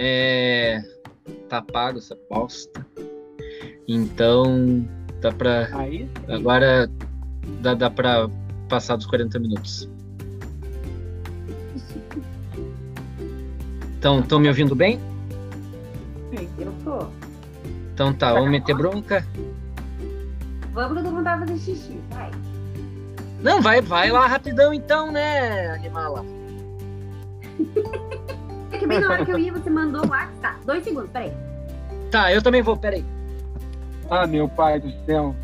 É... Tá pago essa bosta. Então, dá pra. Aí, Agora dá, dá pra passar dos 40 minutos. Então, estão me ouvindo bem? Eu tô. Então tá, vamos meter bronca? Vamos que eu tô com vontade de fazer xixi, vai. Não, vai, vai lá rapidão então, né, animala? Que bem na hora que eu ia, você mandou o WhatsApp. Tá, dois segundos, peraí. Tá, eu também vou, peraí. ah, meu pai do céu.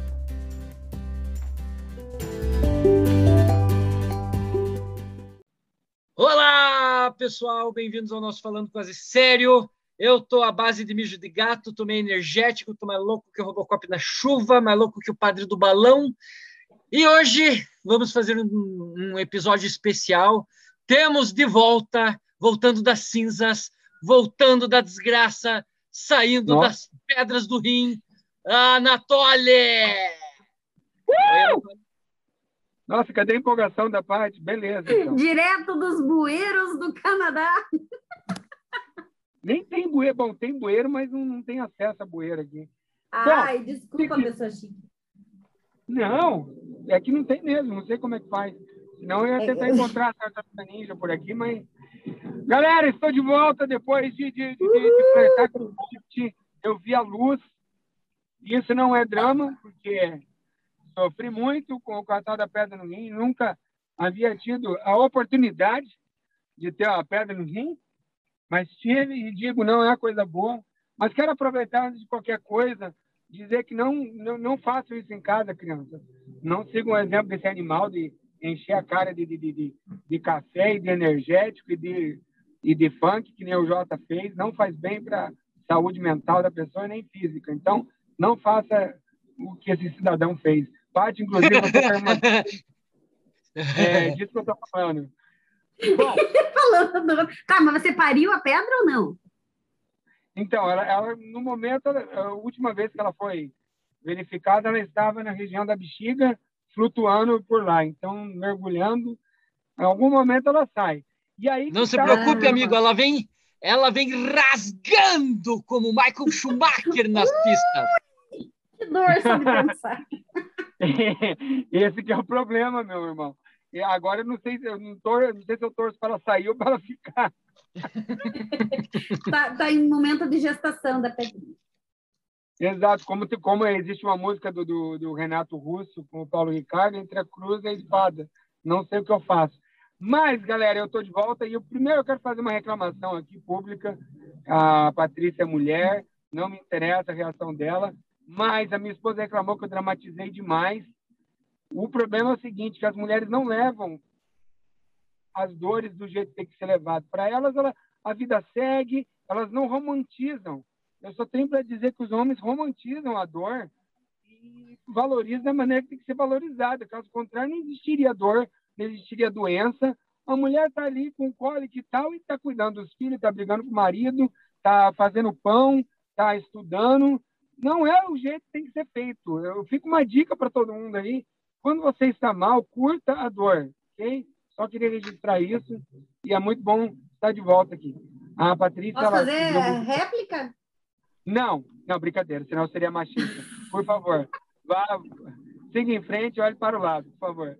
Olá, pessoal, bem-vindos ao nosso Falando Quase Sério. Eu tô à base de mijo de gato, tô meio energético, tô mais louco que o Robocop na chuva, mais louco que o padre do balão. E hoje vamos fazer um, um episódio especial. Temos de volta, voltando das cinzas, voltando da desgraça, saindo Nossa. das pedras do rim, Anatole! Nossa, cadê a empolgação da parte? Beleza, então. Direto dos bueiros do Canadá. Nem tem bueiro. Bom, tem bueiro, mas não, não tem acesso a bueiro aqui. Ai, desculpa, que- pessoa chique. Não, é que não tem mesmo. Não sei como é que faz. Senão eu ia tentar É, encontrar a tartaruga ninja por aqui, mas... Galera, estou de volta depois de, de, de, de, com o. Eu vi a luz. Isso não é drama, porque sofri muito com o catar da pedra no rim. Nunca havia tido a oportunidade de ter a pedra no rim, mas tive e digo, não é coisa boa. Mas quero aproveitar antes de qualquer coisa, dizer que não, não, não isso em casa, crianças. Não sigam o exemplo desse animal de encher a cara de, de, de, de café e de energético e de, e de funk, que nem o Jota fez. Não faz bem para a saúde mental da pessoa e nem física. Então, não faça o que esse cidadão fez. Paty, inclusive, você uma... é disso que eu estou falando. Bom, Falando. Tá, mas você pariu a pedra ou não? Então, ela, ela, no momento, ela- a última vez que ela foi verificada, ela estava na região da bexiga, flutuando por lá. Então, mergulhando, em algum momento ela sai. E aí Não se tá- preocupe, amigo, ela vem, ela vem rasgando como Michael Schumacher nas pistas. Que dor só de pensar. Esse que é o problema, meu irmão. E agora eu não sei se eu não, tor- não sei se eu torço para ela sair ou para ela ficar. Tá, tá em momento de gestação da pedrinha. Exato, como, como existe uma música do, do, do Renato Russo com o Paulo Ricardo, entre a cruz e a espada. Não sei o que eu faço. Mas, galera, eu estou de volta e eu, primeiro eu quero fazer uma reclamação aqui pública. A Patrícia é mulher, não me interessa a reação dela, mas a minha esposa reclamou que eu dramatizei demais. O problema é o seguinte, que as mulheres não levam as dores do jeito que tem que ser levado. Para elas, ela, a vida segue, elas não romantizam. Eu só tenho para dizer que os homens romantizam a dor e valorizam da maneira que tem que ser valorizada. Caso contrário, não existiria dor, não existiria doença. A mulher está ali com cólica e tal e está cuidando dos filhos, está brigando com o marido, está fazendo pão, está estudando. Não é o jeito que tem que ser feito. Eu fico uma dica para todo mundo aí. Quando você está mal, curta a dor, ok? Só queria registrar isso e é muito bom estar de volta aqui. A Patrícia... Posso fazer muito- réplica? não, não, brincadeira, senão seria machista. Por favor, vá, siga em frente e olhe para o lado, por favor.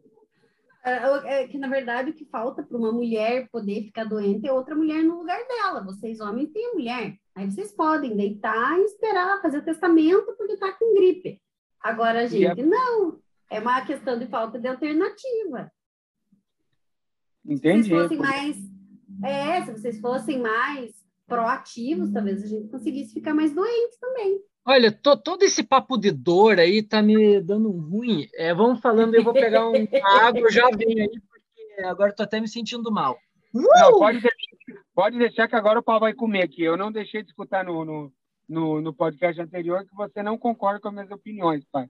É, é que, na verdade, o que falta para uma mulher poder ficar doente é outra mulher no lugar dela. Vocês, homens, têm a mulher. Aí vocês podem deitar e esperar fazer o testamento porque está com gripe. Agora, gente, não. É uma questão de falta de alternativa. Se Entendi. vocês fossem mais. É, se vocês fossem mais proativos, talvez a gente conseguisse ficar mais doente também. Olha, to- todo esse papo de dor aí tá me dando ruim. É, vamos falando, eu vou pegar um- água, já vem aí, porque agora tô até me sentindo mal. Não, pode, deixar, pode deixar que agora o pau vai comer aqui. Eu não deixei de escutar no, no, no, no podcast anterior que você não concorda com as minhas opiniões, pai.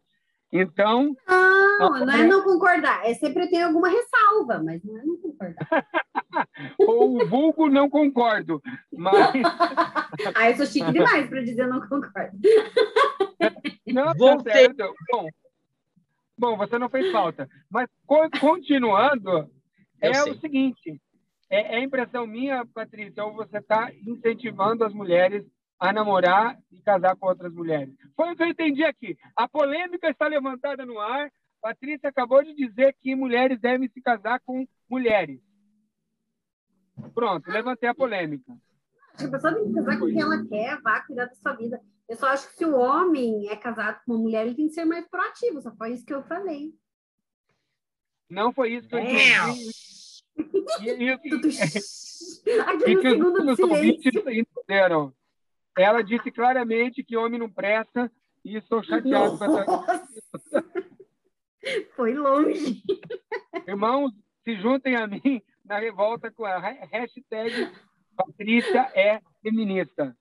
Então, Não, não é não concordar. É sempre ter alguma ressalva, mas não é não concordar. o vulgo não concordo, mas Ah, eu sou chique demais para dizer não concordo. Não, tá Voltei. certo. Bom, bom, você não fez falta. Mas co- continuando, Eu é sei. o seguinte: é, é impressão minha, Patrícia, ou você está incentivando as mulheres a namorar e casar com outras mulheres? Foi o que eu entendi aqui. A polêmica está levantada no ar. Patrícia acabou de dizer que mulheres devem se casar com mulheres. Pronto, levantei a polêmica. A pessoa tem que casar com quem ela quer, vá cuidar da sua vida. Eu só acho que se o homem é casado com uma mulher, ele tem que ser mais proativo. Só foi isso que eu falei. Não foi isso que eu entendi. e, e, e, Aqui no segundo os ouvintes entenderam. Ela disse claramente que homem não presta e estou chateado com essa. Foi longe. Irmãos, se juntem a mim na revolta com a hashtag Patrícia é feminista.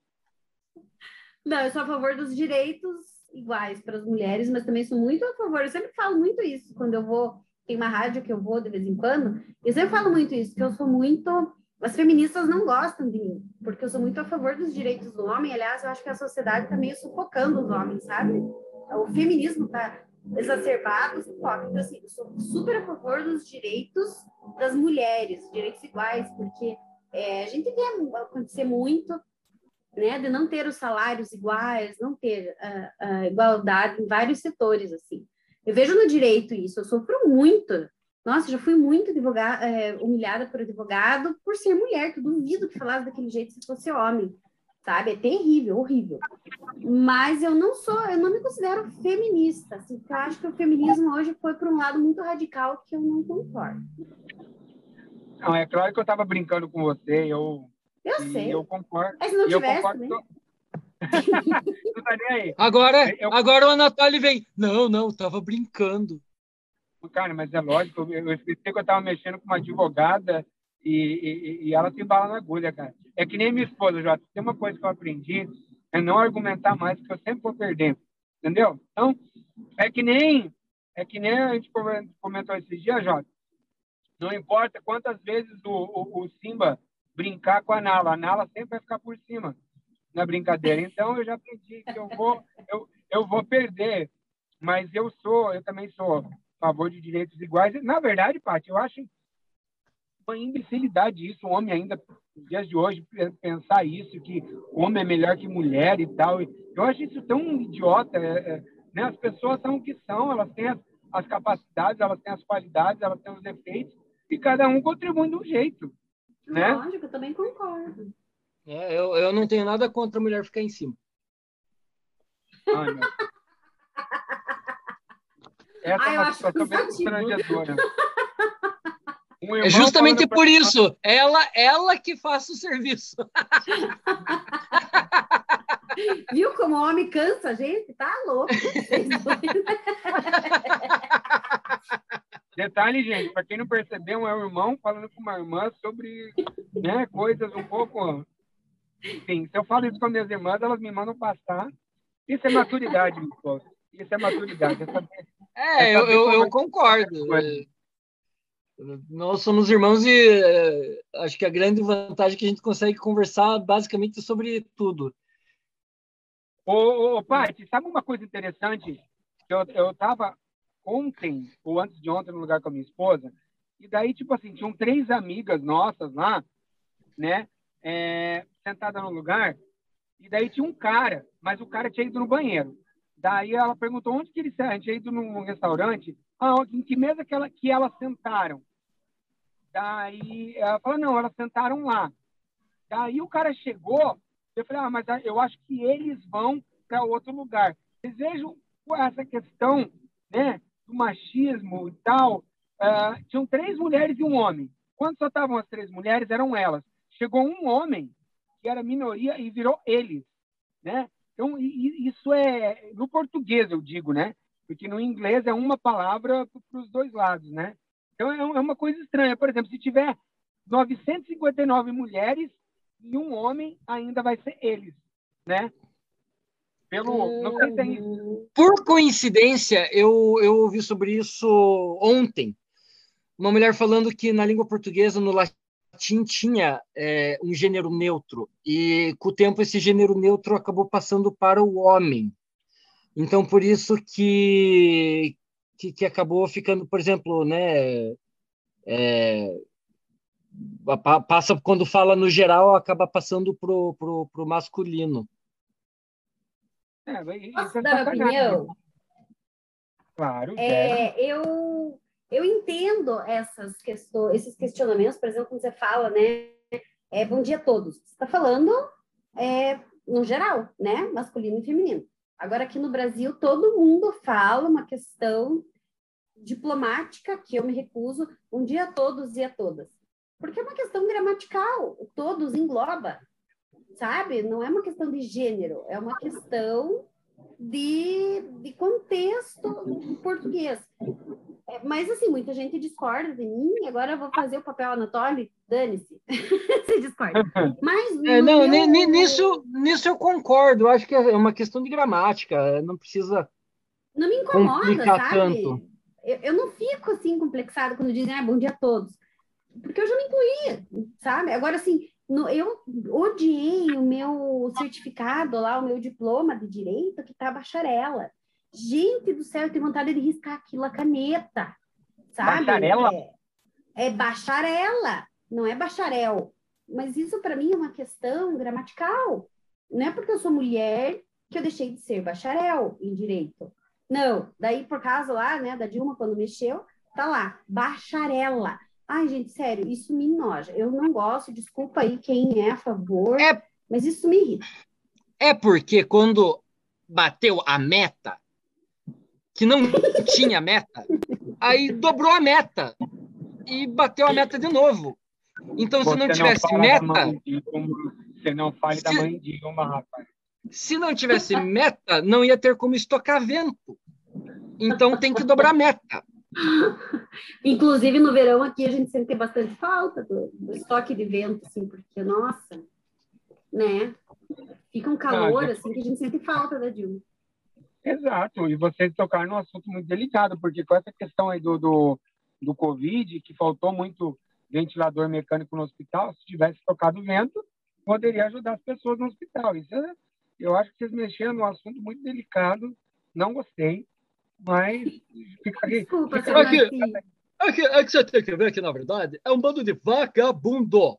Não, eu sou a favor dos direitos iguais para as mulheres, mas também sou muito a favor. Eu sempre falo muito isso quando eu vou. Tem uma rádio que eu vou de vez em quando. Eu sempre falo muito isso, que eu sou muito. As feministas não gostam de mim, porque eu sou muito a favor dos direitos do homem. Aliás, eu acho que a sociedade está meio sufocando os homens, sabe? O feminismo está exacerbado, sufoca. Então, assim, eu sou super a favor dos direitos das mulheres, direitos iguais, porque é, a gente vê acontecer muito né, de não ter os salários iguais, não ter a, a igualdade em vários setores, assim. Eu vejo no direito isso, eu sofro muito. Nossa, já fui muito advogada, é, humilhada por advogado por ser mulher, que eu duvido que falasse daquele jeito se fosse homem, sabe? É terrível, horrível. Mas eu não sou, eu não me considero feminista, assim, eu acho que o feminismo hoje foi para um lado muito radical que eu não concordo. Não, é claro que eu estava brincando com você, eu eu sei. Eu concordo. Mas se não tivesse, também. Né? não tá. Agora, eu... agora o Anatoly vem. Não, não, tava brincando. Cara, mas é lógico, eu expliquei que eu estava mexendo com uma advogada e, e, e, ela tem bala na agulha, cara. É que nem minha esposa, já tem uma coisa que eu aprendi, é não argumentar mais, porque eu sempre vou perdendo, entendeu? Então, é que nem, é que nem a gente comentou esses dias, Jota. Não importa quantas vezes o, o, o Simba brincar com a Nala. A Nala sempre vai ficar por cima na brincadeira. Então eu já aprendi que eu vou, eu, eu vou perder. Mas eu sou, eu também sou favor de direitos iguais. Na verdade, Paty, eu acho uma imbecilidade isso, o homem ainda, nos dias de hoje, pensar isso, que o homem é melhor que mulher e tal. Eu acho isso tão idiota. É, é, né? As pessoas são o que são, elas têm as, as capacidades, elas têm as qualidades, elas têm os defeitos, e cada um contribui de um jeito. Né? Lógico, eu também concordo. É, eu, eu não tenho nada contra a mulher ficar em cima. Ai. Essa Ai, é uma situação bem constrangedora. Um é justamente por isso. Ela, ela que faça o serviço. Viu como o homem cansa a gente? Tá louco. Detalhe, gente, para quem não percebeu, é um irmão falando com uma irmã sobre né, coisas um pouco. Enfim, se eu falo isso com minhas irmãs, elas me mandam passar. Isso é maturidade, meu povo. Isso é maturidade. É, saber, é, é eu, eu, eu concordo. É, nós somos irmãos e é, acho que a grande vantagem é que a gente consegue conversar basicamente sobre tudo. Ô, ô pai, sabe uma coisa interessante? Eu estava ontem, ou antes de ontem, no lugar com a minha esposa, e daí, tipo assim, tinham três amigas nossas lá, né, é, sentada no lugar, e daí tinha um cara, mas o cara tinha ido no banheiro. Daí ela perguntou onde que ele A gente tinha ido num restaurante. Ah, em que mesa que, ela, que elas sentaram? Daí ela falou, não, elas sentaram lá. Daí o cara chegou, eu falei, ah, mas eu acho que eles vão para outro lugar. Vocês vejam essa questão, né? do machismo e tal, uh, tinham três mulheres e um homem. Quando só estavam as três mulheres, eram elas. Chegou um homem, que era minoria, e virou eles. Né? Então, isso é. No português, eu digo, né? Porque no inglês é uma palavra para os dois lados, né? Então, é, é uma coisa estranha. Por exemplo, se tiver 959 mulheres e um homem, ainda vai ser eles, né? Pelo, não sei se é isso. Por coincidência, eu, eu ouvi sobre isso ontem. Uma mulher falando que na língua portuguesa, no latim, tinha é, um gênero neutro. E com o tempo, esse gênero neutro acabou passando para o homem. Então, por isso que, que, que acabou ficando, por exemplo, né, é, passa quando fala no geral, acaba passando pro, pro, pro masculino. É, Posso dar opinião? Claro. É, eu, eu entendo essas questões, esses questionamentos, por exemplo, quando você fala, né? É, bom dia a todos. Você está falando é, no geral, né? Masculino e feminino. Agora, aqui no Brasil, todo mundo fala uma questão diplomática que eu me recuso. Bom dia a todos e a todas. Porque é uma questão gramatical. Todos engloba, sabe? Não é uma questão de gênero, é uma questão de, de contexto português. É, mas, assim, muita gente discorda de mim, agora eu vou fazer o papel Anatoly, dane-se, se discorda. Mas, é, não, meu... nisso, nisso eu concordo, eu acho que é uma questão de gramática, não precisa Não me incomoda, sabe? Tanto. Eu, eu não fico, assim, complexada quando dizem, ah, bom dia a todos, porque eu já me incluía, sabe? Agora, assim, no, eu odiei o meu certificado lá, o meu diploma de direito, que tá bacharela. Gente do céu, eu tenho vontade de riscar aquilo a caneta, sabe? Bacharela? É, é bacharela, não é bacharel. Mas isso para mim é uma questão gramatical. Não é porque eu sou mulher que eu deixei de ser bacharel em direito. Não, daí por causa lá, né, da Dilma quando mexeu, tá lá, bacharela. Ai, gente, sério, isso me noja. Eu não gosto, desculpa aí quem é a favor, é, mas isso me irrita. É porque quando bateu a meta, que não tinha meta, aí dobrou a meta e bateu a meta de novo. Então, se não tivesse não meta. Você não fale se, da mãe de uma, rapaz. Se não tivesse meta, não ia ter como estocar vento. Então tem que dobrar a meta. Inclusive, no verão aqui a gente sempre tem bastante falta do, do estoque de vento, assim, porque, nossa, né? Fica um calor, ah, assim, que a gente sente falta da Dilma. Exato, e vocês tocaram num assunto muito delicado, porque com essa questão aí do, do, do Covid, que faltou muito ventilador mecânico no hospital, se tivesse tocado vento, poderia ajudar as pessoas no hospital. Isso é, eu acho que vocês mexeram num assunto muito delicado, não gostei. Mas fica aqui. Desculpa, fica aqui, aqui, é que você tem que ver que, na verdade, é um bando de vagabundo.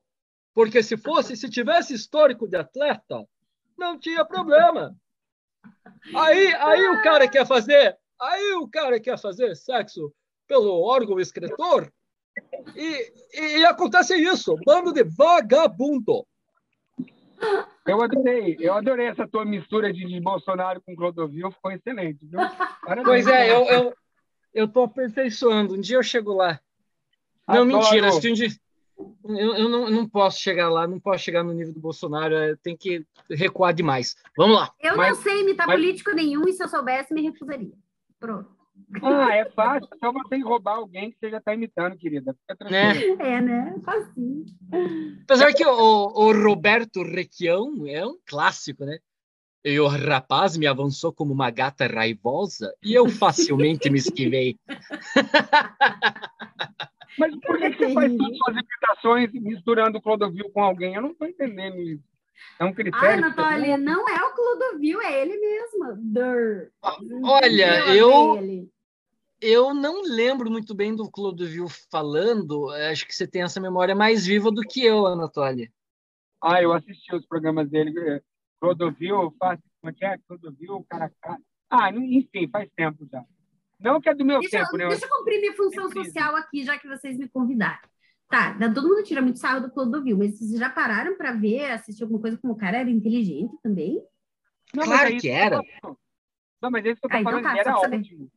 Porque se fosse, se tivesse histórico de atleta, não tinha problema. Aí, aí o cara quer fazer, aí o cara quer fazer sexo pelo órgão escritor e, e, e acontece isso, bando de vagabundo. Eu adorei, eu adorei essa tua mistura de, de Bolsonaro com Clodovil, ficou excelente. Viu? Pois é, eu, eu, eu tô aperfeiçoando, um dia eu chego lá. Não, Adoro. mentira, acho que um dia. Eu, eu não, não posso chegar lá, não posso chegar no nível do Bolsonaro, é, tem que recuar demais. Vamos lá. Eu mas, não sei imitar mas... político nenhum e se eu soubesse, me recusaria. Pronto. Ah, é fácil. Só você roubar alguém que você já está imitando, querida. É. é, né? Facinho. Apesar que o, o Roberto Requião é um clássico, né? E o rapaz me avançou como uma gata raivosa e eu facilmente me esquivei. Mas por que, que você faz suas imitações misturando o Clodovil com alguém? Eu não estou entendendo isso. É um critério. Ah, Natália, não é o Clodovil, é ele mesmo. Dur. Olha, eu eu não lembro muito bem do Clodovil falando. Acho que você tem essa memória mais viva do que eu, Anatólia. Ah, eu assisti os programas dele. Clodovil, faz, como é, é Clodovil, Caracá. Ah, enfim, faz tempo já. Não que é do meu deixa, tempo, né? Deixa eu cumprir minha função social aqui, já que vocês me convidaram. Tá, todo mundo tira muito sarro do Clodovil, mas vocês já pararam para ver, assistir alguma coisa como o cara era inteligente também? Não, claro é que era. Não, mas esse que eu tô ah, então falando então tá, era ótimo.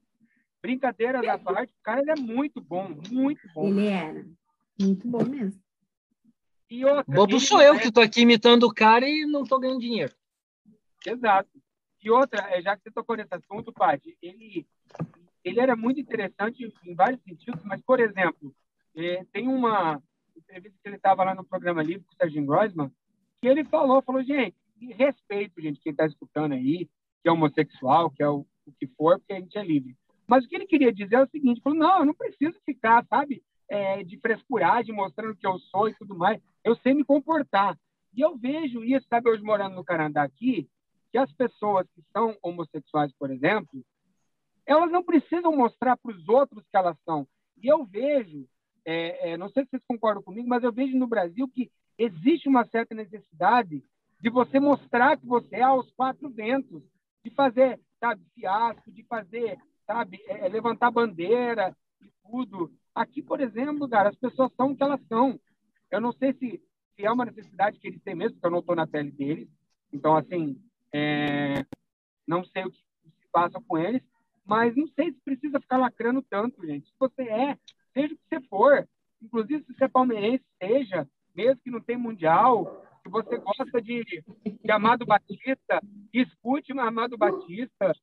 Brincadeira da parte, o cara ele é muito bom, muito bom. Ele era. Muito bom mesmo. E outra, Bobo sou eu é... que estou aqui imitando o cara e não estou ganhando dinheiro. Exato. E outra, é, já que você tocou nesse assunto, Paty, ele, ele era muito interessante em vários sentidos, mas, por exemplo, é, tem uma entrevista que ele estava lá no programa Livre com o Serginho Grossman, que ele falou, falou, gente, respeito, gente, quem está escutando aí, que é homossexual, que é o, o que for, porque a gente é livre. Mas o que ele queria dizer é o seguinte: falou, não, eu não preciso ficar, sabe, é, de frescuragem, mostrando que eu sou e tudo mais. Eu sei me comportar. E eu vejo isso, sabe, hoje morando no Canadá aqui, que as pessoas que são homossexuais, por exemplo, elas não precisam mostrar para os outros que elas são. E eu vejo é, é, não sei se vocês concordam comigo, mas eu vejo no Brasil que existe uma certa necessidade de você mostrar que você é aos quatro ventos, de fazer, sabe, fiasco, de fazer, sabe, é, é levantar bandeira e tudo. Aqui, por exemplo, cara, as pessoas são o que elas são. Eu não sei se, se é uma necessidade que eles têm mesmo, porque eu não estou na pele deles. Então, assim, é, não sei o que se passa com eles, mas não sei se precisa ficar lacrando tanto, gente. Se você é, seja o que você for, inclusive se você é palmeirense, seja, mesmo que não tem mundial, se você gosta de, de Amado Batista, escute o Amado Batista.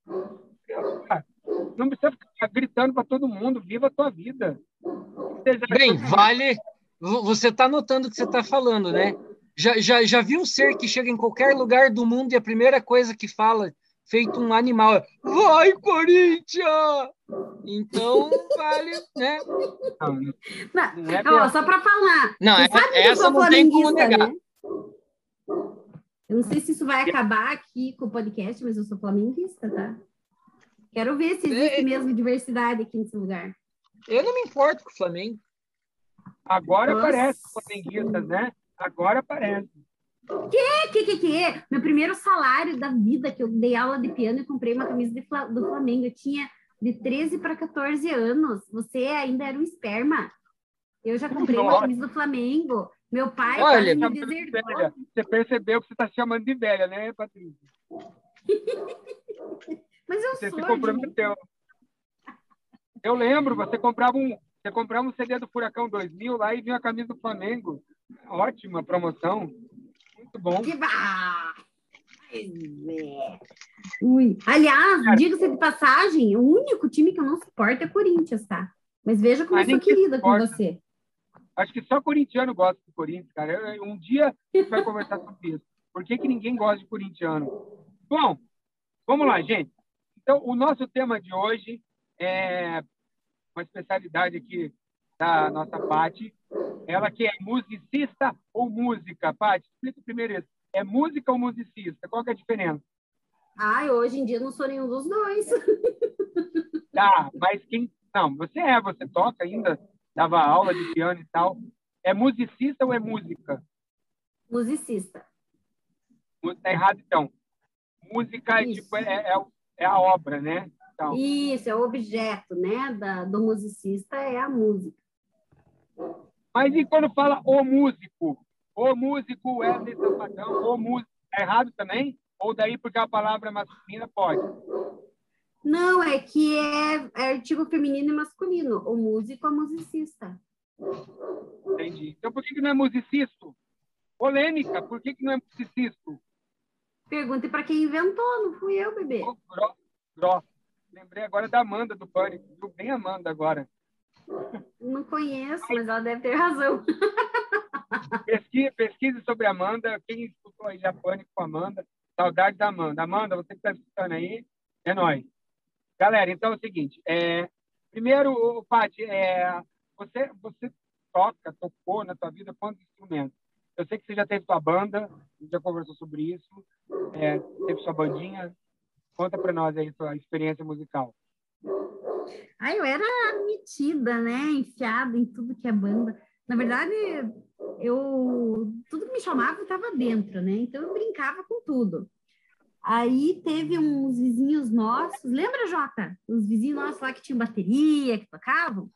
Não precisa ficar gritando para todo mundo, viva a tua vida. Bem, vale. Você está notando o que você está falando, né? Já, já, já viu um ser que chega em qualquer lugar do mundo e a primeira coisa que fala, feito um animal, é Vai, Corinthians! Então, vale, né? Não, não é ó, só para falar. Não, é, essa não tem como negar. Né? Eu não sei se isso vai acabar aqui com o podcast, mas eu sou flamenguista, tá? Quero ver se existe é... mesmo diversidade aqui nesse lugar. Eu não me importo com o Flamengo. Agora Nossa. aparece flamenguistas, né? Agora aparece. Que, que, que, que? Meu primeiro salário da vida que eu dei aula de piano e comprei uma camisa do Flamengo. Eu tinha de 13 para 14 anos. Você ainda era um esperma. Eu já comprei Nossa. uma camisa do Flamengo. Meu pai Olha, me desertou. Você percebeu que você está chamando de velha, né, Patrícia? Mas eu você sou. Você se comprometeu. Eu lembro, você comprava um, você comprava um CD do Furacão 2000 lá e vinha a camisa do Flamengo. Ótima promoção. Muito bom. Que é. Ui. Aliás, diga-se de passagem, o único time que eu não suporto é Corinthians, tá? Mas veja como eu sou querida com você. Acho que só corintiano gosta de Corinthians, cara. Um dia a gente vai conversar sobre isso. Por que, que ninguém gosta de corintiano? Bom, vamos lá, gente. Então, o nosso tema de hoje é uma especialidade aqui da nossa Pati. Ela que é musicista ou música? Pati, explica primeiro isso. É música ou musicista? Qual é a diferença? Ah, hoje em dia não sou nenhum dos dois. Tá, mas quem... Não, você é, você toca ainda, dava aula de piano e tal. É musicista ou é música? Musicista. Tá errado, então. Música é, tipo, é, é, é, a obra, né? Então. Isso, é o objeto, né? Da, do musicista é a música. Mas e quando fala o músico? O músico é Safadão, o músico, é errado também? Ou daí porque a palavra masculina pode? Não, é que é, é artigo feminino e masculino. O músico é musicista. Entendi. Então por que, que não é musicista? Polêmica, por que, que não é musicista? Pergunte para quem inventou, não fui eu, bebê. Oh, grosso, grosso. Lembrei agora da Amanda do Pânico, viu? Bem Amanda agora. Não conheço, mas ela deve ter razão. Pesquise, pesquise sobre Amanda. Quem escutou aí já Pânico com Amanda, saudade da Amanda. Amanda, você que está escutando aí, é nós. Galera, então é o seguinte, é, primeiro, Paty, é, você, você toca, tocou na tua vida quantos instrumentos? Eu sei que você já teve sua banda, já conversou sobre isso, é, teve sua bandinha. Conta para nós aí sua experiência musical. Ah, eu era metida, né? Enfiada em tudo que é banda. Na verdade, eu tudo que me chamava estava dentro, né? Então eu brincava com tudo. Aí teve uns vizinhos nossos, lembra, Jota? Os vizinhos nossos lá que tinham bateria, que tocavam?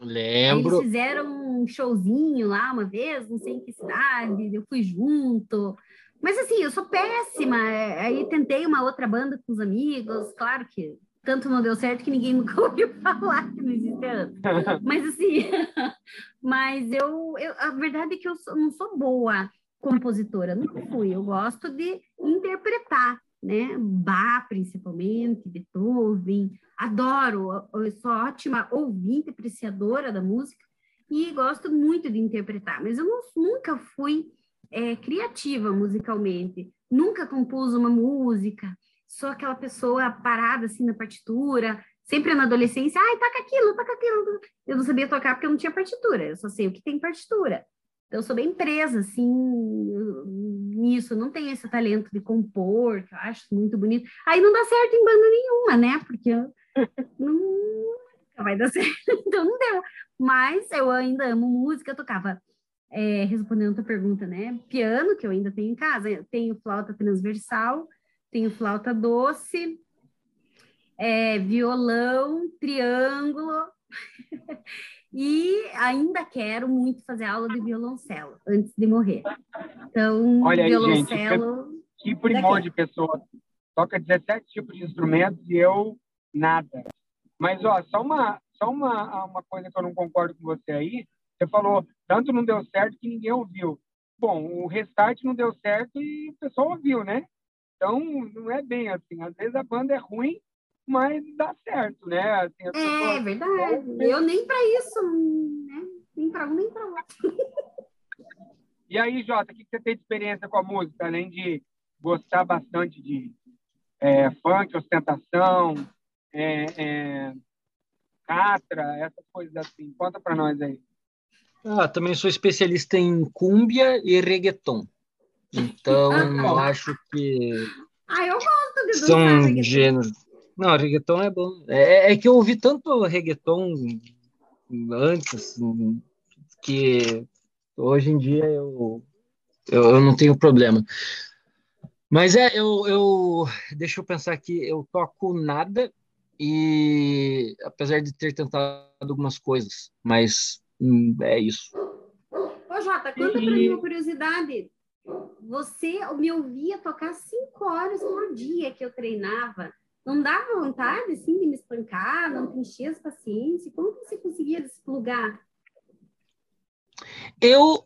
Lembro. Aí eles fizeram um showzinho lá uma vez, não sei em que cidade, eu fui junto. Mas assim, eu sou péssima. Aí tentei uma outra banda com os amigos, claro que tanto não deu certo que ninguém nunca ouviu falar que não existe antes. Mas assim, mas eu, eu, a verdade é que eu não sou boa compositora, nunca fui. Eu gosto de interpretar, né? Bach, principalmente, Beethoven. Adoro, eu sou ótima ouvinte, apreciadora da música e gosto muito de interpretar, mas eu não, nunca fui é, criativa musicalmente. Nunca compus uma música, sou aquela pessoa parada assim na partitura, sempre na adolescência, ai, toca aquilo, toca aquilo. Eu não sabia tocar porque eu não tinha partitura, eu só sei o que tem partitura. Então, eu sou bem presa, assim, nisso. não tenho esse talento de compor, que eu acho muito bonito. Aí não dá certo em banda nenhuma, né? Porque não vai dar certo. Então, não deu. Mas eu ainda amo música, eu tocava, é, respondendo a tua pergunta, né? Piano, que eu ainda tenho em casa, eu tenho flauta transversal, tenho flauta doce, é, violão, triângulo. e ainda quero muito fazer aula de violoncelo antes de morrer. Então, Olha aí, violoncelo. Gente, que, que primor de pessoa. Toca 17 tipos de instrumentos e eu nada. Mas, ó, só uma, só uma, uma coisa que eu não concordo com você aí. Você falou, tanto não deu certo que ninguém ouviu. Bom, o restart não deu certo e o pessoal ouviu, né? Então, não é bem assim. Às vezes a banda é ruim, mas dá certo, né? Assim, é verdade. Eu nem para isso, né? Nem para um, nem para outro. E aí, Jota, o que você tem de experiência com a música, além de gostar bastante de é, funk, ostentação, é, é, catra, essas coisas assim? Conta para nós aí. Ah, também sou especialista em cúmbia e reggaeton. Então, eu acho que. Ah, eu gosto de São gêneros não, reggaeton é bom. É, é, que eu ouvi tanto reggaeton antes que hoje em dia eu, eu, eu, não tenho problema. Mas é, eu, eu deixa eu pensar aqui, eu toco nada e apesar de ter tentado algumas coisas, mas hum, é isso. Ô Jota, conta para mim uma curiosidade. Você me ouvia tocar cinco horas por dia que eu treinava não dava vontade, assim, de me espancar, não te enchia as paciência? Como que você conseguia desplugar? Eu...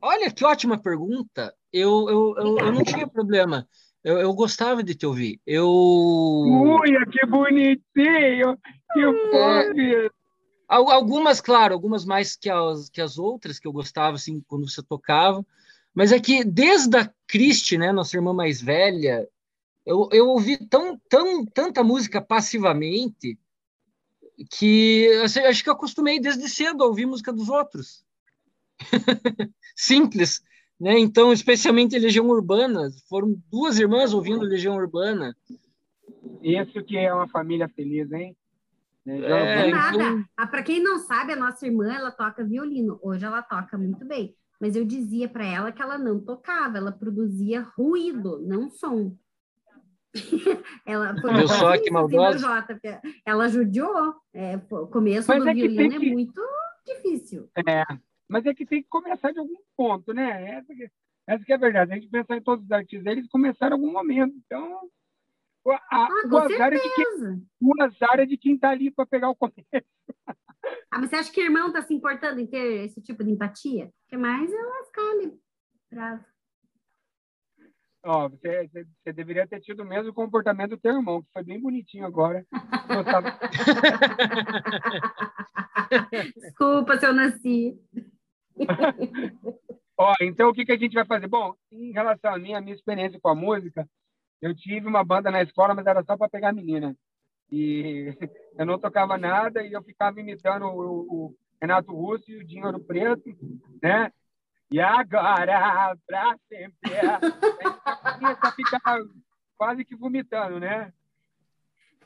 Olha, que ótima pergunta. Eu, eu, eu, eu não tinha problema. Eu, eu, gostava de te ouvir. Eu... Uia, que bonitinho! Que é, Algumas, claro, algumas mais que as, que as outras, que eu gostava, assim, quando você tocava. Mas é que desde a Cristi, né, nossa irmã mais velha, eu, eu ouvi tão, tão, tanta música passivamente que assim, acho que eu acostumei desde cedo a ouvir música dos outros. Simples. Né? Então, especialmente Legião Urbana, foram duas irmãs ouvindo Legião Urbana. Isso que é uma família feliz, hein? É, então... ah, Para quem não sabe, a nossa irmã ela toca violino. Hoje ela toca muito bem. Mas eu dizia para ela que ela não tocava, ela produzia ruído, não som. ela foi Viu só que maldosa? Jota, ela judiou. É, o começo mas do é violino é que... é muito difícil. É, mas é que tem que começar de algum ponto, né? Essa que, essa que é a verdade. A gente pensar em todos os artistas, eles começaram em algum momento. Então, a, ah, o, azar é de quem, o azar é de quem está ali para pegar o começo. Ah, mas você acha que o irmão está se importando em ter esse tipo de empatia? Que mais ela escolhe bravo. Ó, você, você, você, deveria ter tido o mesmo comportamento do teu irmão, que foi bem bonitinho agora. Desculpa se eu nasci. Ó, então o que, que a gente vai fazer? Bom, em relação a mim, a minha experiência com a música, eu tive uma banda na escola, mas era só para pegar menina. E eu não tocava nada e eu ficava imitando o, o Renato Russo e o Dinheiro Preto, né? E agora, para sempre. Começa a ficar quase que vomitando, né?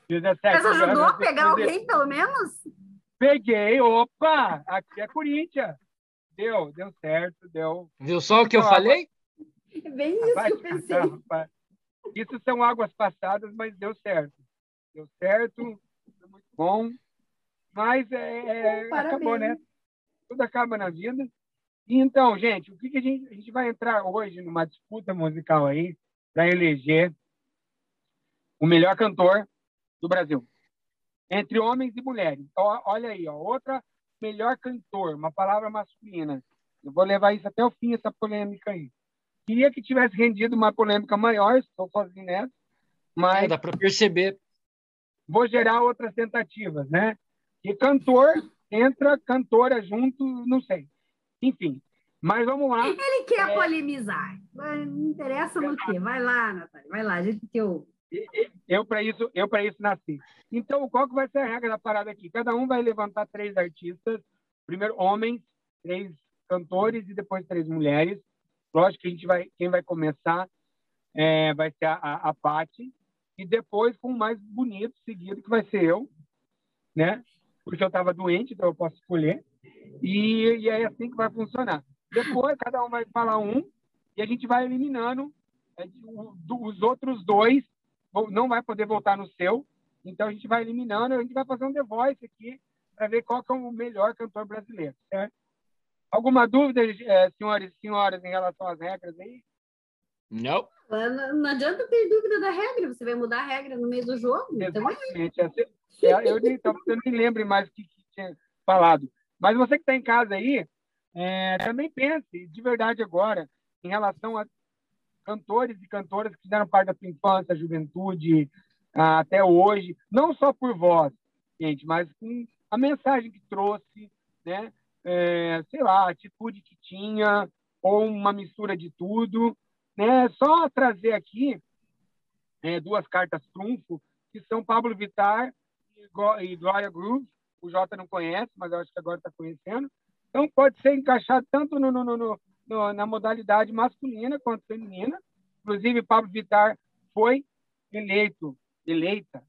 17 Mas ajudou a pegar alguém, pelo menos? Peguei, opa! Aqui é Corinthians. Deu, deu certo, deu. Viu só o que eu falei? É bem isso que eu pensei. Isso são águas passadas, mas deu certo. Deu certo, foi muito bom. Mas é, é acabou, né? Tudo acaba na vida. Então, gente, o que, que a, gente, a gente vai entrar hoje numa disputa musical aí para eleger o melhor cantor do Brasil, entre homens e mulheres. Então, olha aí, ó, outra melhor cantor, uma palavra masculina. Eu vou levar isso até o fim, essa polêmica aí. Queria que tivesse rendido uma polêmica maior, estou sozinho nessa, mas... É, dá para perceber. Vou gerar outras tentativas, né? E cantor entra, cantora junto, não sei. Enfim, mas vamos lá. Ele quer é... polemizar. Não interessa no quê? Vai lá, Natália, vai lá, a gente que eu. Eu para isso, eu para isso nasci. Então, qual que vai ser a regra da parada aqui? Cada um vai levantar três artistas, primeiro homens, três cantores e depois três mulheres. Lógico que a gente vai, quem vai começar é, vai ser a, a, a e depois com o mais bonito seguido que vai ser eu, né? porque eu estava doente, então eu posso escolher. E, e é assim que vai funcionar. Depois, cada um vai falar um e a gente vai eliminando os outros dois. Não vai poder voltar no seu. Então, a gente vai eliminando. A gente vai fazer um The Voice aqui para ver qual é o melhor cantor brasileiro, certo? Alguma dúvida, é, senhores e senhoras, em relação às regras aí? Não. Não, não adianta ter dúvida da regra, você vai mudar a regra no meio do jogo. Então é Exatamente. É, eu, nem, eu nem lembro mais o que, que tinha falado. Mas você que está em casa aí, é, também pense de verdade agora em relação a cantores e cantoras que fizeram parte da sua infância, juventude, até hoje, não só por voz, gente, mas com a mensagem que trouxe, né? É, sei lá, a atitude que tinha, ou uma mistura de tudo. Né? Só trazer aqui é, duas cartas trunfo, que são Pablo Vittar e Gloria Groove. O Jota não conhece, mas eu acho que agora está conhecendo. Então, pode ser encaixado tanto no, no, no, no, na modalidade masculina quanto feminina. Inclusive, Pablo Vittar foi eleito, eleita,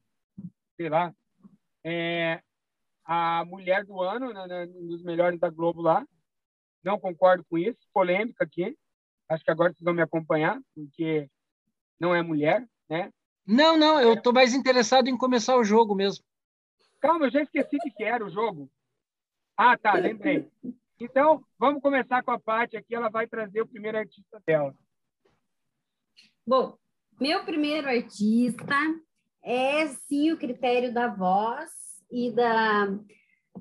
sei lá, é, a mulher do ano, né, né, um dos melhores da Globo lá. Não concordo com isso, polêmica aqui. Acho que agora vocês vão me acompanhar, porque não é mulher, né? Não, não, eu estou mais interessado em começar o jogo mesmo. Calma, eu já esqueci de que era o jogo. Ah, tá, lembrei. Então, vamos começar com a parte aqui, ela vai trazer o primeiro artista dela. Bom, meu primeiro artista é sim o critério da voz e da,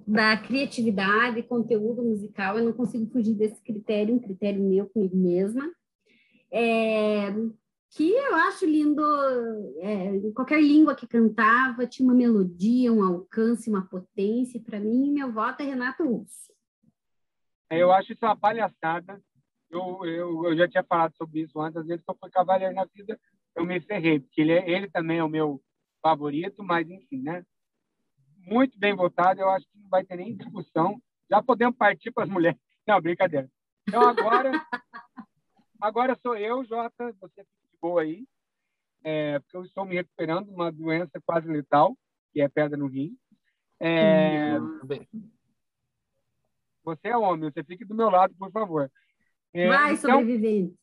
da criatividade conteúdo musical. Eu não consigo fugir desse critério, um critério meu comigo mesma. É, que eu acho lindo, é, qualquer língua que cantava, tinha uma melodia, um alcance, uma potência. Para mim, meu voto é Renato Russo. É, eu acho isso uma palhaçada. Eu, eu, eu já tinha falado sobre isso antes, às vezes, só foi cavaleiro na vida, eu me ferrei, porque ele, é, ele também é o meu favorito, mas enfim, né? Muito bem votado, eu acho que não vai ter nem discussão. Já podemos partir para as mulheres. Não, brincadeira. Então, agora, agora sou eu, Jota, você fica de boa aí, é, porque eu estou me recuperando de uma doença quase letal, que é pedra no rim. É, você é homem, você fique do meu lado, por favor. É, vai, então, sobrevivente.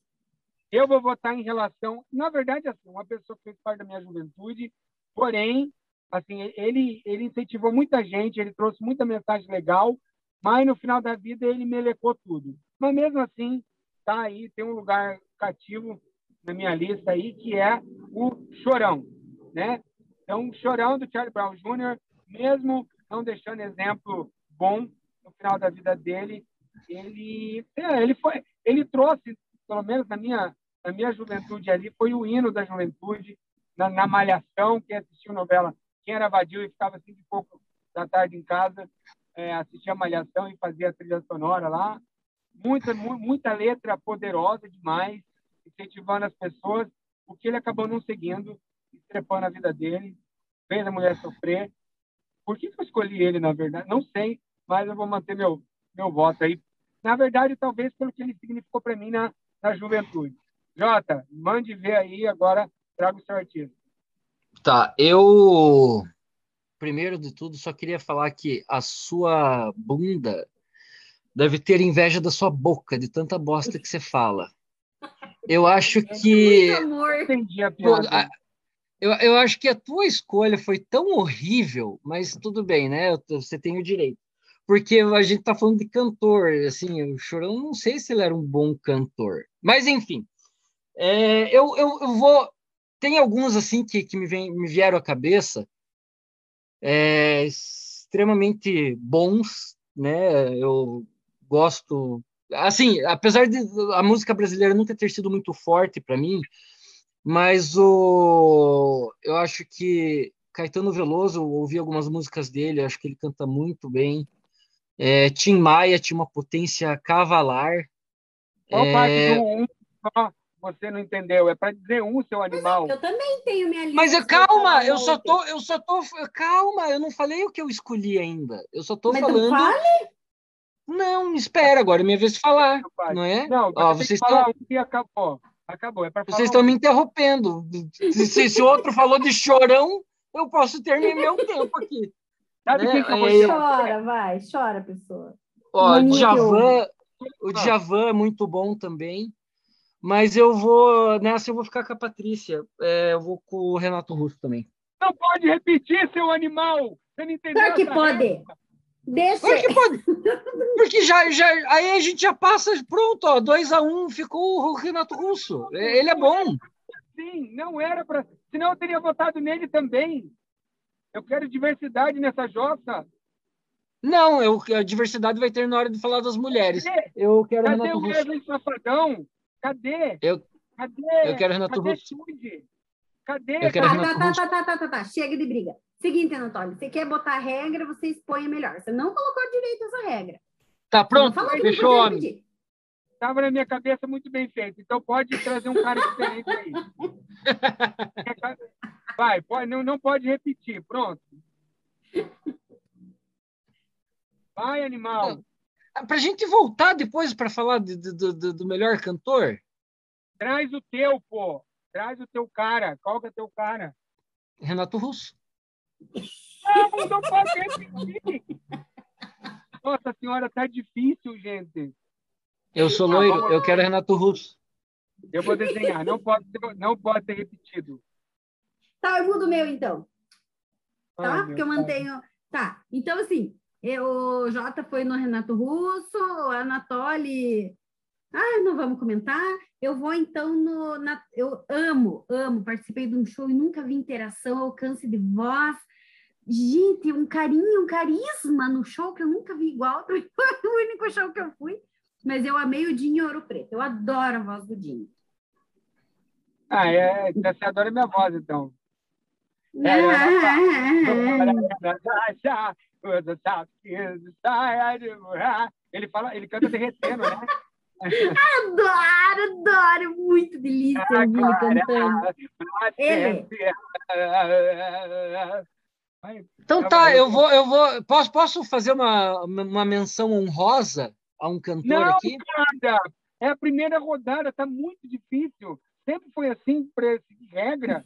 Eu vou votar em relação, na verdade, assim, uma pessoa que fez parte da minha juventude, porém, assim, ele, ele incentivou muita gente, ele trouxe muita mensagem legal, mas no final da vida ele melecou tudo. Mas mesmo assim, tá aí, tem um lugar cativo na minha lista aí, que é o Chorão, né? Então, Chorão do Charlie Brown Jr., mesmo não deixando exemplo bom no final da vida dele, ele, é, ele foi, ele trouxe, pelo menos na minha, na minha juventude ali, foi o hino da juventude, na, na Malhação, que assistiu novela quem era vadio e ficava assim de pouco da tarde em casa, é, assistia a Malhação e fazia a trilha sonora lá. Muita, muita letra poderosa demais, incentivando as pessoas, o que ele acabou não seguindo, estrepando a vida dele, fez a mulher sofrer. Por que, eu escolhi ele, na verdade? Não sei, mas eu vou manter meu, meu voto aí. Na verdade, talvez pelo que ele significou para mim na, na juventude. Jota, mande ver aí, agora traga o seu artista. Tá, eu primeiro de tudo só queria falar que a sua bunda deve ter inveja da sua boca, de tanta bosta que você fala. Eu acho é que. Entendi a piada. Eu, eu acho que a tua escolha foi tão horrível, mas tudo bem, né? Você tem o direito. Porque a gente tá falando de cantor, assim, o Chorão, não sei se ele era um bom cantor. Mas, enfim, é, eu, eu, eu vou tem alguns assim que, que me, vem, me vieram à cabeça, é, extremamente bons, né? Eu gosto, assim, apesar de a música brasileira nunca ter sido muito forte para mim, mas o, eu acho que Caetano Veloso, ouvi algumas músicas dele, acho que ele canta muito bem. É, Tim Maia tinha uma potência cavalar. Qual é... parte do um, você não entendeu. É para dizer um seu animal. eu também tenho minha lista. Mas calma, eu só tô, eu só tô, calma, eu não falei o que eu escolhi ainda. Eu só tô Mas falando. Não, fale? não, espera, agora é minha vez de falar, não é? Não, Ó, vocês estão um acabou. Acabou, é Vocês estão um... me interrompendo. Se, se, se o outro falou de chorão, eu posso ter meu tempo aqui. Sabe Né? quem que eu ter? Chora, vai, chora, pessoa. Ó. Djavan, o Djavan é muito bom também. Mas eu vou. Nessa eu vou ficar com a Patrícia. É, eu vou com o Renato Russo também. Não pode repetir, seu animal! Você não entendeu? Claro que pode. Deixa. Claro que pode. Porque já, já, aí a gente já passa, pronto, ó, 2 a 1 um, ficou o Renato Russo. É, Ele é bom. Sim, não era para. Senão eu teria votado nele também. Eu quero diversidade nessa jossa. Não, eu, a diversidade vai ter na hora de falar das mulheres. Eu quero cadê Renato o Russo. Wesley Safadão? Cadê? Eu- Cadê? Eu quero Renato Cadê Russo. Tude? Cadê? Eu quero Tá, Renato tá, tá, Russo. tá, tá, tá, tá, tá. Chega de briga. Seguinte, Anatólio, você quer botar regra, você expõe melhor. Você não colocou direito essa regra. Tá pronto? Fechou, homem. Estava na minha cabeça muito bem feito. Então pode trazer um cara diferente aí. Vai, pode, não, não pode repetir. Pronto. Vai, animal. Para a gente voltar depois para falar de- de- do- do- melhor cantor, Traz o teu, pô. Traz o teu cara. Qual que é teu cara? Renato Russo. Não, não pode repetir. Nossa senhora, tá difícil, gente. Eu sou loiro, eu quero Renato Russo. Eu vou desenhar. Não pode, ser- não pode ser repetido. Tá, eu mudo o meu então. Tá? Ai, Porque eu mantenho. Tá, então assim, eu, o Jota foi no Renato Russo, o Anatoly. Ah, não vamos comentar. Eu vou então no. na- eu amo, amo. Participei de um show e nunca vi interação, alcance de voz. Gente, um carinho, um carisma no show que eu nunca vi igual. Foi o único show que eu fui. Mas eu amei o Dinho Ouro Preto. Eu adoro a voz do Dinho. Ah, é. Você adora minha voz, então. Ele fala, ele canta derretendo, né? Adoro, adoro. Muito delícia ouvir ele cantando. Ele. Vai, Então Tá tá, bom. eu vou, eu vou. Posso, posso fazer uma, uma menção honrosa a um cantor Não, aqui? cara, é a primeira rodada, tá muito difícil. Sempre foi assim, regra.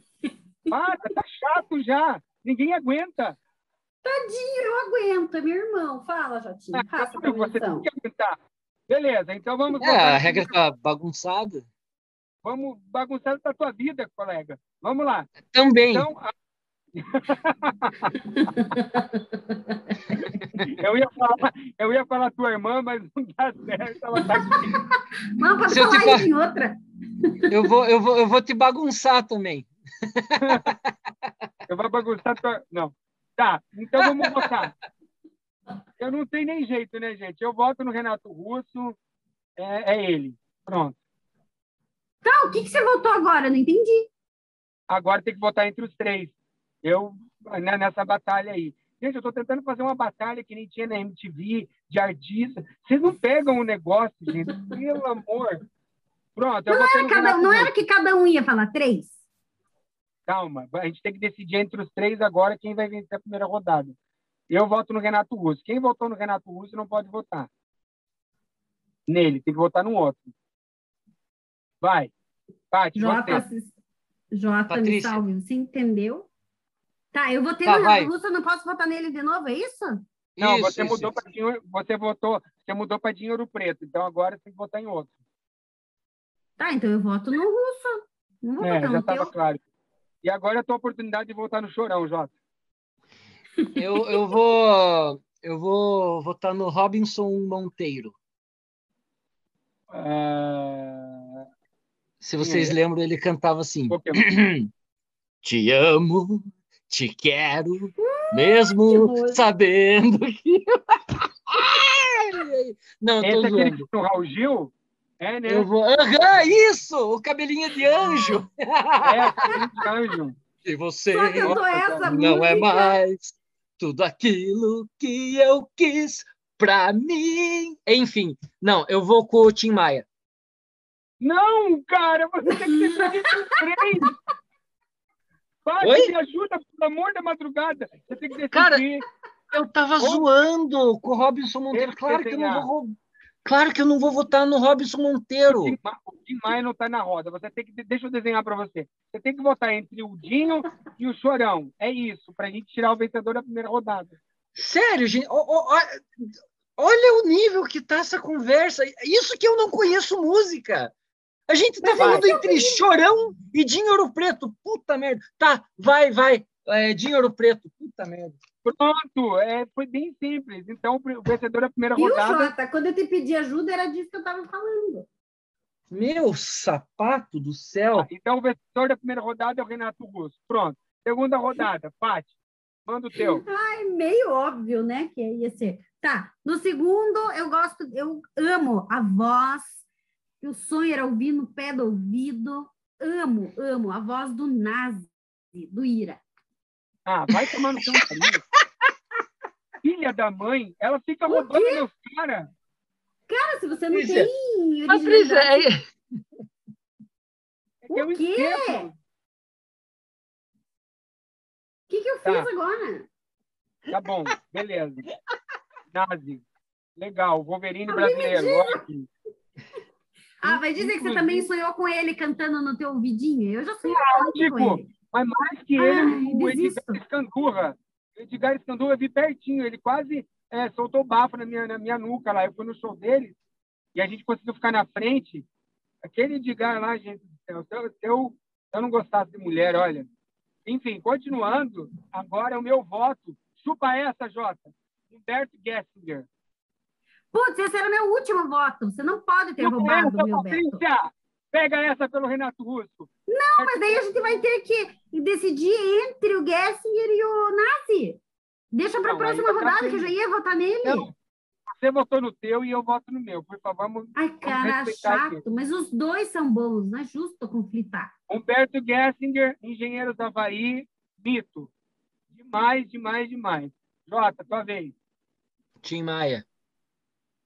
Para, tá chato já. Ninguém aguenta. Tadinho, eu aguento. É meu irmão. Fala, Jotinho. Faça a Então você tem que aguentar. Beleza, então vamos É, a regra tá bagunçada. Vamos bagunçar a tua vida, colega. Vamos lá. Também. Então, a- eu, ia falar, eu ia falar tua irmã, mas não dá certo. Ela tá aqui. Não, pode Se falar em outra. Eu vou, eu vou, eu vou te bagunçar também. Eu vou bagunçar tua. Não. Tá, então vamos votar. Eu não tenho nem jeito, né, gente? Eu voto no Renato Russo. É, é ele. Pronto. Tá, o que, que você voltou agora? Não entendi. Agora tem que votar entre os três. Eu, né, nessa batalha aí. Gente, eu estou tentando fazer uma batalha que nem tinha na MTV, de artista. Vocês não pegam o negócio, gente. Pelo amor. Pronto, eu votei no Cada, não era que cada um ia falar três? Calma, a gente tem que decidir entre os três agora quem vai vencer a primeira rodada. Eu voto no Renato Russo. Quem votou no Renato Russo não pode votar. Nele, tem que votar no outro. Vai. Paty, Jota, você. se- Jota me salve. Você entendeu? Tá, eu votei Tá, no. Renato Russo, eu não posso votar nele de novo, é isso? Não, Isso, você isso, mudou isso. para dinheiro, você votou, você mudou para dinheiro preto. Então agora você tem que votar em outro. Tá, então eu voto no Russo. Não vou É, votar já no estava teu. claro. E agora é a tua oportunidade de votar no Chorão, Jota. Eu, eu vou. Eu vou votar no Robinson Monteiro. Ah, Se vocês é? lembram, ele cantava assim: Pokémon. Te amo, te quero, que mesmo nojo. sabendo que. Não, eu Esse tô é aquele que no Raul Gil? É, né? Eu vou. Aham, isso! O cabelinho de anjo. É, aquele de anjo. E você não é música. mais tudo aquilo que eu quis pra mim. Enfim, não, eu vou com o Tim Maia. Não, cara, você tem que os três. Vai, Oi? me ajuda, pelo amor da madrugada. Você tem que decidir. Cara, Eu tava Como? zoando com o Robinson Monteiro. Claro que eu não vou. Claro que eu não vou votar no Robinson Monteiro. o Tim Maia não está na roda. Você tem que, deixa eu desenhar para você. Você tem que votar entre o Dinho e o Chorão. É isso, para a gente tirar o vencedor da primeira rodada. Sério, gente. Olha o nível que tá essa conversa. Isso que eu não conheço música. A gente tá Mas falando entre Chorão e Dinho Ouro Preto. Puta merda. Tá, vai, vai. É, Dinho Ouro Preto. Puta merda. Pronto, é, foi bem simples. Então, o vencedor da primeira Viu, rodada. Jota, quando eu te pedi ajuda, era disso que eu estava falando. Meu sapato do céu! Ah, então, o vencedor da primeira rodada é o Renato Russo. Pronto. Segunda rodada, Paty, manda o teu. Ai, meio óbvio, né? Que ia ser. Tá. No segundo, eu gosto, eu amo a voz. O sonho era ouvir no pé do ouvido. Amo, amo a voz do Nazi, do Ira. Ah, vai tomar no seu Filha da mãe, ela fica roubando meus caras. Cara, se você não Prícia. tem. Patrícia, é... é o quê? O que, que eu tá. fiz agora? Tá bom, beleza. Nazi. Legal, Wolverine brasileiro. Ah, vai dizer que você também sonhou com ele cantando no teu ouvidinho? Eu já sonhei ah, com ele. Mas mais que ele, Ai, o Edgar Escandurra. O Edgar Escandurra, eu vi pertinho. Ele quase é, soltou bafo na minha, na minha nuca lá. Eu fui no show dele e a gente conseguiu ficar na frente. Aquele Edgar lá, gente do céu, se eu, se eu, se eu não gostasse de mulher, olha. Enfim, continuando, agora é o meu voto. Chupa essa, Jota. Humberto Gessinger. Putz, esse era meu último voto. Você não pode ter Chupa roubado essa, o meu Patrícia. Beto. Pega essa pelo Renato Russo. Não, mas daí a gente vai ter que decidir entre o Gessinger e o Nazi. Deixa para a próxima rodada, que eu já ia votar nele. Não, você votou no teu e eu voto no meu. Por favor, vamos. Ai, cara, vamos chato. Aqui. Mas os dois são bons, não é justo conflitar. Humberto Gessinger, Engenheiro da Havaí, mito. Demais, demais, demais. Jota, tua vez. Tim Maia.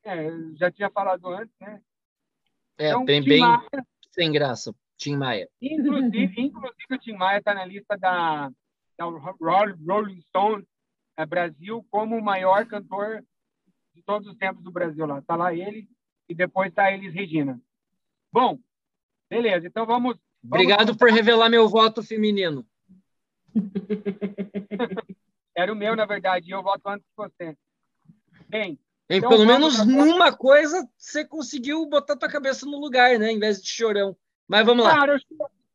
É, já tinha falado antes, né? É, então, bem, bem Maia, sem graça. Tim Maia. Inclusive, inclusive o Tim Maia está na lista da, da Rolling Stone é, Brasil como o maior cantor de todos os tempos do Brasil lá. Está lá ele e depois está Elis Regina. Bom, beleza. Então vamos. vamos Obrigado por revelar meu voto feminino. Era o meu, na verdade, e eu voto antes que você. Bem. Então, pelo menos numa coisa você conseguiu botar tua cabeça no lugar, né? Em vez de chorão. Mas vamos lá. Cara,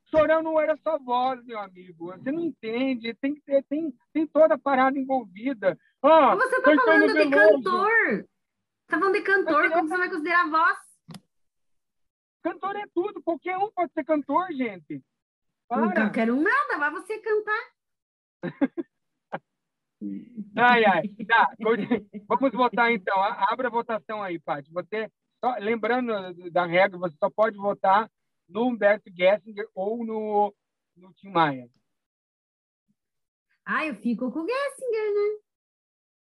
chorão não era só voz, meu amigo. Você não entende. Tem que ter, tem, tem toda a parada envolvida. Ah, você tá falando de cantor. Tá falando de cantor, como você vai considerar a voz? Cantor é tudo, qualquer um pode ser cantor, gente. Para. Não quero nada, vai você cantar. ai, ai. Tá, vamos votar então. Abra a votação aí, Paty. Você, só, lembrando da regra, você só pode votar no Humberto Gessinger ou no, no Tim Maia. Ah, eu fico com o Gessinger, né?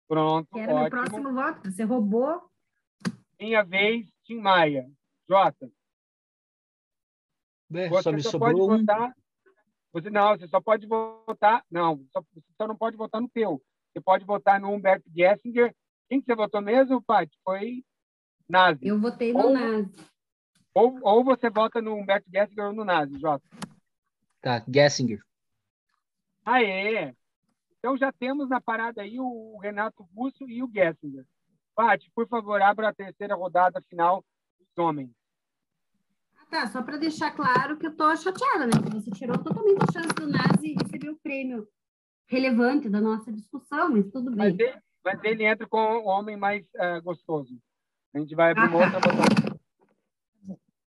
Pronto, que era ótimo. meu próximo voto. Você roubou. Minha vez, Tim Maia. Jota. Bem, você só me só sobrou pode votar. Você não, você só pode votar. Não, só, você só não pode votar no teu. Você pode votar no Humberto Gessinger. Quem que você votou mesmo, Paty? Foi Nazi. Eu votei no ou, Nazi. Ou, ou você vota no Humberto Gessinger ou no Nazi, Jota. Tá, Gessinger. Ah, é? Então já temos na parada aí o Renato Russo e o Gessinger. Paty, por favor, abra a terceira rodada final dos homens. Tá. Só para deixar claro que eu tô chateada, né? Que você tirou totalmente a chance do Nazi receber o prêmio relevante da nossa discussão, mas tudo bem. Mas ele, mas ele entra com o homem mais uh, gostoso. A gente vai abrir ah, outra votação.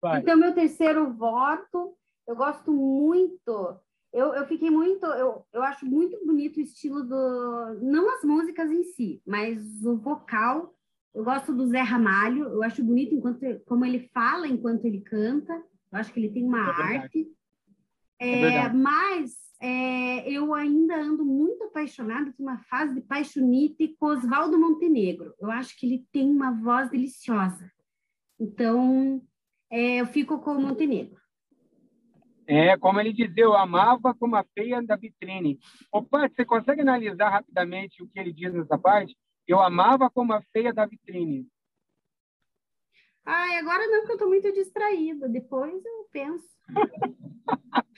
Vai. Então, meu terceiro voto, eu gosto muito eu, eu fiquei muito, eu, eu acho muito bonito o estilo do, não as músicas em si, mas o vocal. Eu gosto do Zé Ramalho, eu acho bonito enquanto, como ele fala enquanto ele canta. Eu acho que ele tem uma é arte. É, é mas é, eu ainda ando muito apaixonada por uma fase de paixonite com Oswaldo Montenegro. Eu acho que ele tem uma voz deliciosa. Então, é, eu fico com o Montenegro. É, como ele dizia, eu amava como a feia da vitrine. Opa, você consegue analisar rapidamente o que ele diz nessa parte? Eu amava como a feia da vitrine. Ai, agora não, porque eu estou muito distraída. Depois eu penso.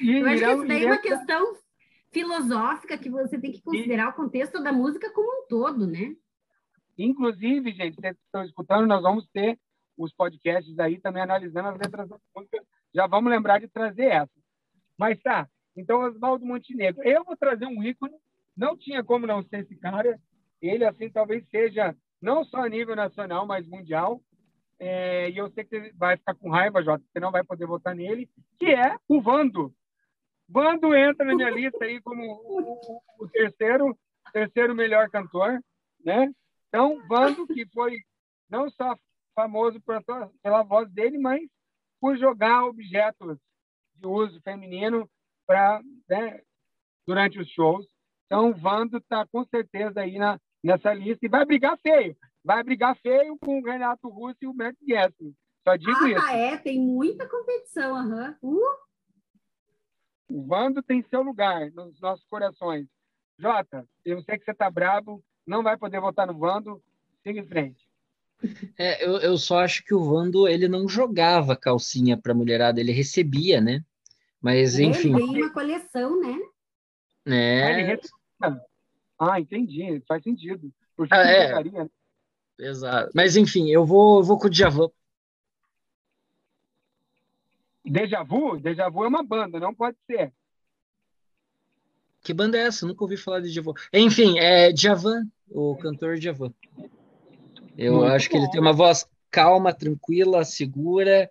eu acho que isso daí é uma questão filosófica que você tem que considerar e... o contexto da música como um todo, né? Inclusive, gente, vocês estão escutando, nós vamos ter os podcasts aí também analisando as letras da música. Já vamos lembrar de trazer essa. Mas tá, então Oswaldo Montenegro. Eu vou trazer um ícone, não tinha como não ser esse cara. Ele, assim, talvez seja não só a nível nacional, mas mundial. É, e eu sei que você vai ficar com raiva, Jota, você não vai poder votar nele, que é o Vando. Vando entra na minha lista aí como o, o, o terceiro, terceiro melhor cantor, né? Então, Vando, que foi não só famoso pela voz dele, mas por jogar objetos de uso feminino para né, durante os shows. Então, Vando está com certeza aí na, nessa lista e vai brigar feio vai brigar feio com o Renato Russo e o Matt Gessler. Só digo ah, isso. Ah, é, tem muita competição. Uhum. Uh. O Vando tem seu lugar nos nossos corações. Jota, eu sei que você está bravo, não vai poder votar no Vando, siga em frente. É, eu, eu só acho que o Vando ele não jogava calcinha para mulherada, ele recebia, né? Mas enfim. Ele tem uma coleção, né? É. Ah, entendi, faz sentido. Porque ah, é. Né? Exato. Mas enfim, eu vou, eu vou com o Djavan. Deja Vu? Deja Vu é uma banda, não pode ser. Que banda é essa? Nunca ouvi falar de Djavan. Enfim, é Djavan, o cantor Djavan. Eu Muito acho bom. que ele tem uma voz calma, tranquila, segura,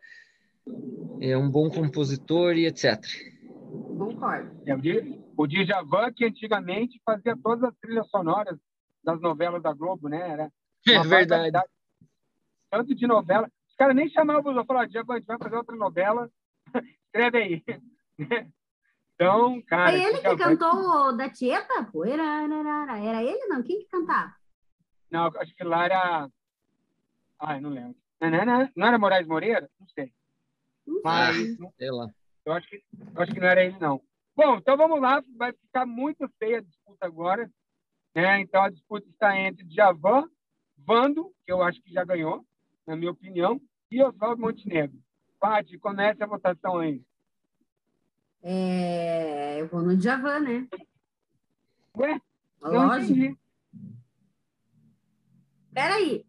é um bom compositor e etc. Concordo. O Djavan que antigamente fazia todas as trilhas sonoras das novelas da Globo, né? Era é verdade. Tanto de novela. Os caras nem chamavam os falaram, a gente vai fazer outra novela. Escreve aí. Então, cara. É ele que cantou da Tieta? Pô, era, era, era ele não? Quem que cantava? Não, acho que lá era. Ai, não lembro. Não, não, não, não era Moraes Moreira? Não sei. Não Mas. Sei lá. Eu acho, que, eu acho que não era ele, não. Bom, então vamos lá. Vai ficar muito feia a disputa agora. Né? Então a disputa está entre Djavan Vando, que eu acho que já ganhou, na minha opinião, e Oswaldo Montenegro. Paty, comece a votação aí. É, eu vou no Djavan, né? Ué? Lógico. Peraí.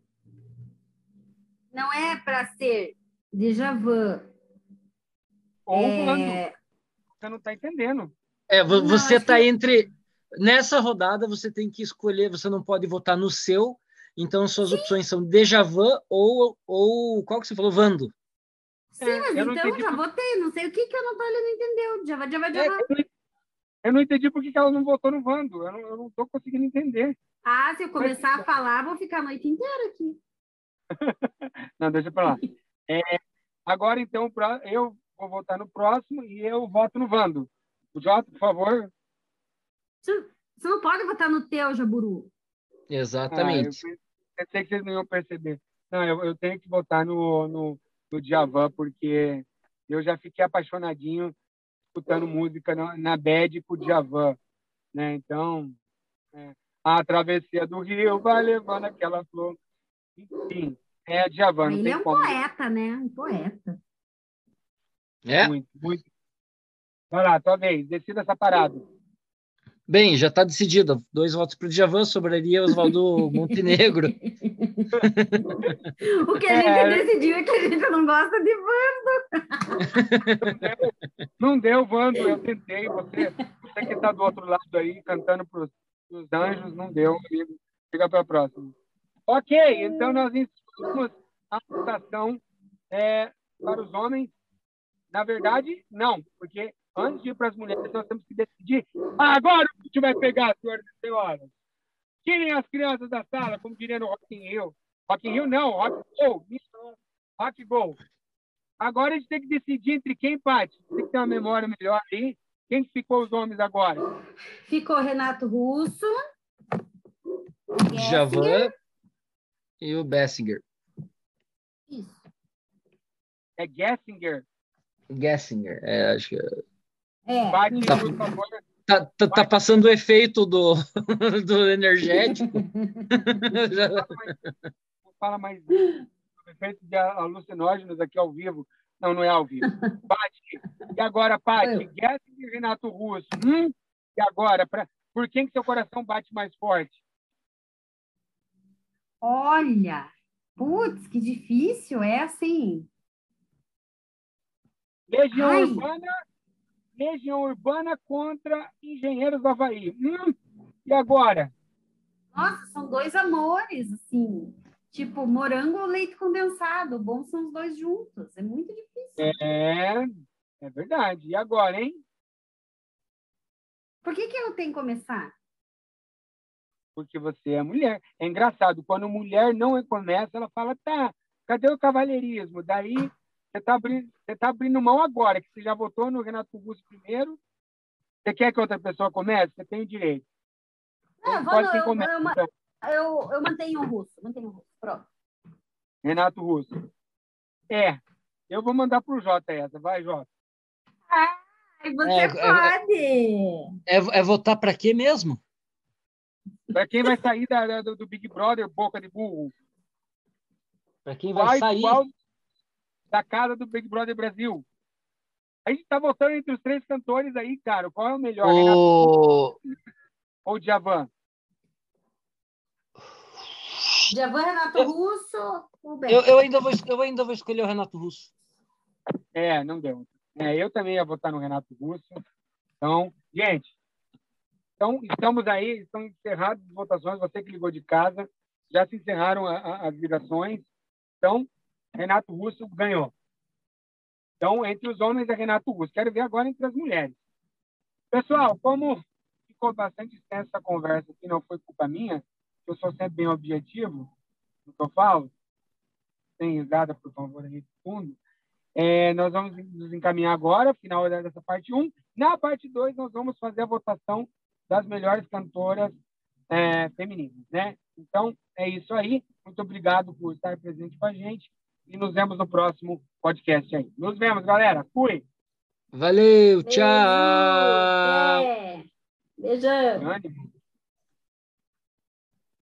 Não é para ser Djavan. Ou é... Vando. Você não está entendendo. É, você está que... entre... Nessa rodada, você tem que escolher, você não pode votar no seu, então, suas Sim. opções são Dejavan ou, ou qual que você falou? Vando. Sim, é, mas então eu já votei. Não sei o que, que a Natália não entendeu. Djavan, Djavan, Djavan. É, eu não entendi por que ela não votou no Vando. Eu não, estou conseguindo entender. Ah, se eu começar mas... a falar, vou ficar a noite inteira aqui. não, deixa para lá. É, agora, então, eu vou votar no próximo e eu voto no Vando. O Jota, por favor. Você não pode votar no teu, Jaburu. Exatamente. Ah, pensei que vocês não iam perceber. Não, eu, eu tenho que votar no, no, no Djavan, porque eu já fiquei apaixonadinho escutando música na, na bad com o Djavan. Né? Então, é, a travessia do rio vai levando aquela flor. Enfim, é a Djavan. Ele é um como. poeta, né? Um poeta. É? Muito, muito. Vai lá, tua vez. Decida essa parada. Bem, já está decidido. Dois votos para o Djavan, sobraria Oswaldo Montenegro. o que a gente é... decidiu é que a gente não gosta de Vando. Não deu, Vando. Eu tentei. Você, você que está do outro lado aí, cantando para os anjos, não deu, amigo. Fica para a próxima. Ok, então nós instituímos a votação é, para os homens. Na verdade, não, porque Antes de ir para as mulheres, nós temos que decidir. Agora o que vai pegar, senhoras e senhoras. Tirem as crianças da sala, como diria no Rock in Rio. Rock in Rio não, Rock Go. Rock Go. Agora a gente tem que decidir entre quem, Paty? Tem que ter uma memória melhor aí. Quem ficou os homens agora? Ficou Renato Russo. Javan e o Bessinger. Isso. É Gessinger. Gessinger, é, acho que. É. Bate, tá, por favor. Tá, tá, tá, passando o efeito do, do energético. Não fala mais o efeito de alucinógenos aqui ao vivo. Não, não é ao vivo. Pati. E agora, Paty, Guedes e Renato Russo. Hum? E agora, pra, por quem que seu coração bate mais forte? Olha, putz, que difícil, é assim. Legião Ai. Urbana, Legião Urbana contra Engenheiros do Havaí. Hum, e agora? Nossa, são dois amores, assim. Tipo, morango ou leite condensado. Bom são os dois juntos. É muito difícil. É, é verdade. E agora, hein? Por que, que eu tenho que começar? Porque você é mulher. É engraçado, quando mulher não começa, ela fala, tá, cadê o cavalheirismo? Daí você está abrindo, você tá abrindo mão agora, que você já votou no Renato Russo primeiro. Você quer que outra pessoa comece? Você tem o direito. Não, eu, vou, Pode eu, começa, eu, então. eu, eu mantenho o russo. Mantenho o russo. Pronto. Renato Russo. É, eu vou mandar pro Jota essa. Vai, Jota. Ai, você É, é- pode! É, é votar para quê mesmo? Para quem vai sair da- da- do, Big Brother, boca de burro. Para quem vai Qual, sair? qual da casa do Big Brother Brasil? A gente tá votando entre os três cantores aí, cara. Qual é o melhor? Renato O... ou Djavan? Javan Renato Russo, o Beto. Eu, eu, ainda vou, eu ainda vou escolher o Renato Russo. É, não deu. É, eu também ia votar no Renato Russo. Então, gente, então estamos aí, estão encerradas as votações. Você que ligou de casa, já se encerraram a- a- as ligações. Então, Renato Russo ganhou. Então, entre os homens é Renato Russo. Quero ver agora entre as mulheres. Pessoal, como ficou bastante extensa essa conversa aqui, não foi culpa minha, eu sou sempre bem objetivo no que eu falo. Sem risada, por favor, aí de fundo. É, nós vamos nos encaminhar agora, final dessa parte 1. Na parte 2, nós vamos fazer a votação das melhores cantoras é, femininas, né? Então, é isso aí. Muito obrigado por estar presente com a gente e nos vemos no próximo podcast aí. Nos vemos, galera. Fui! Valeu, tchau! até. Beijão. Ânimo.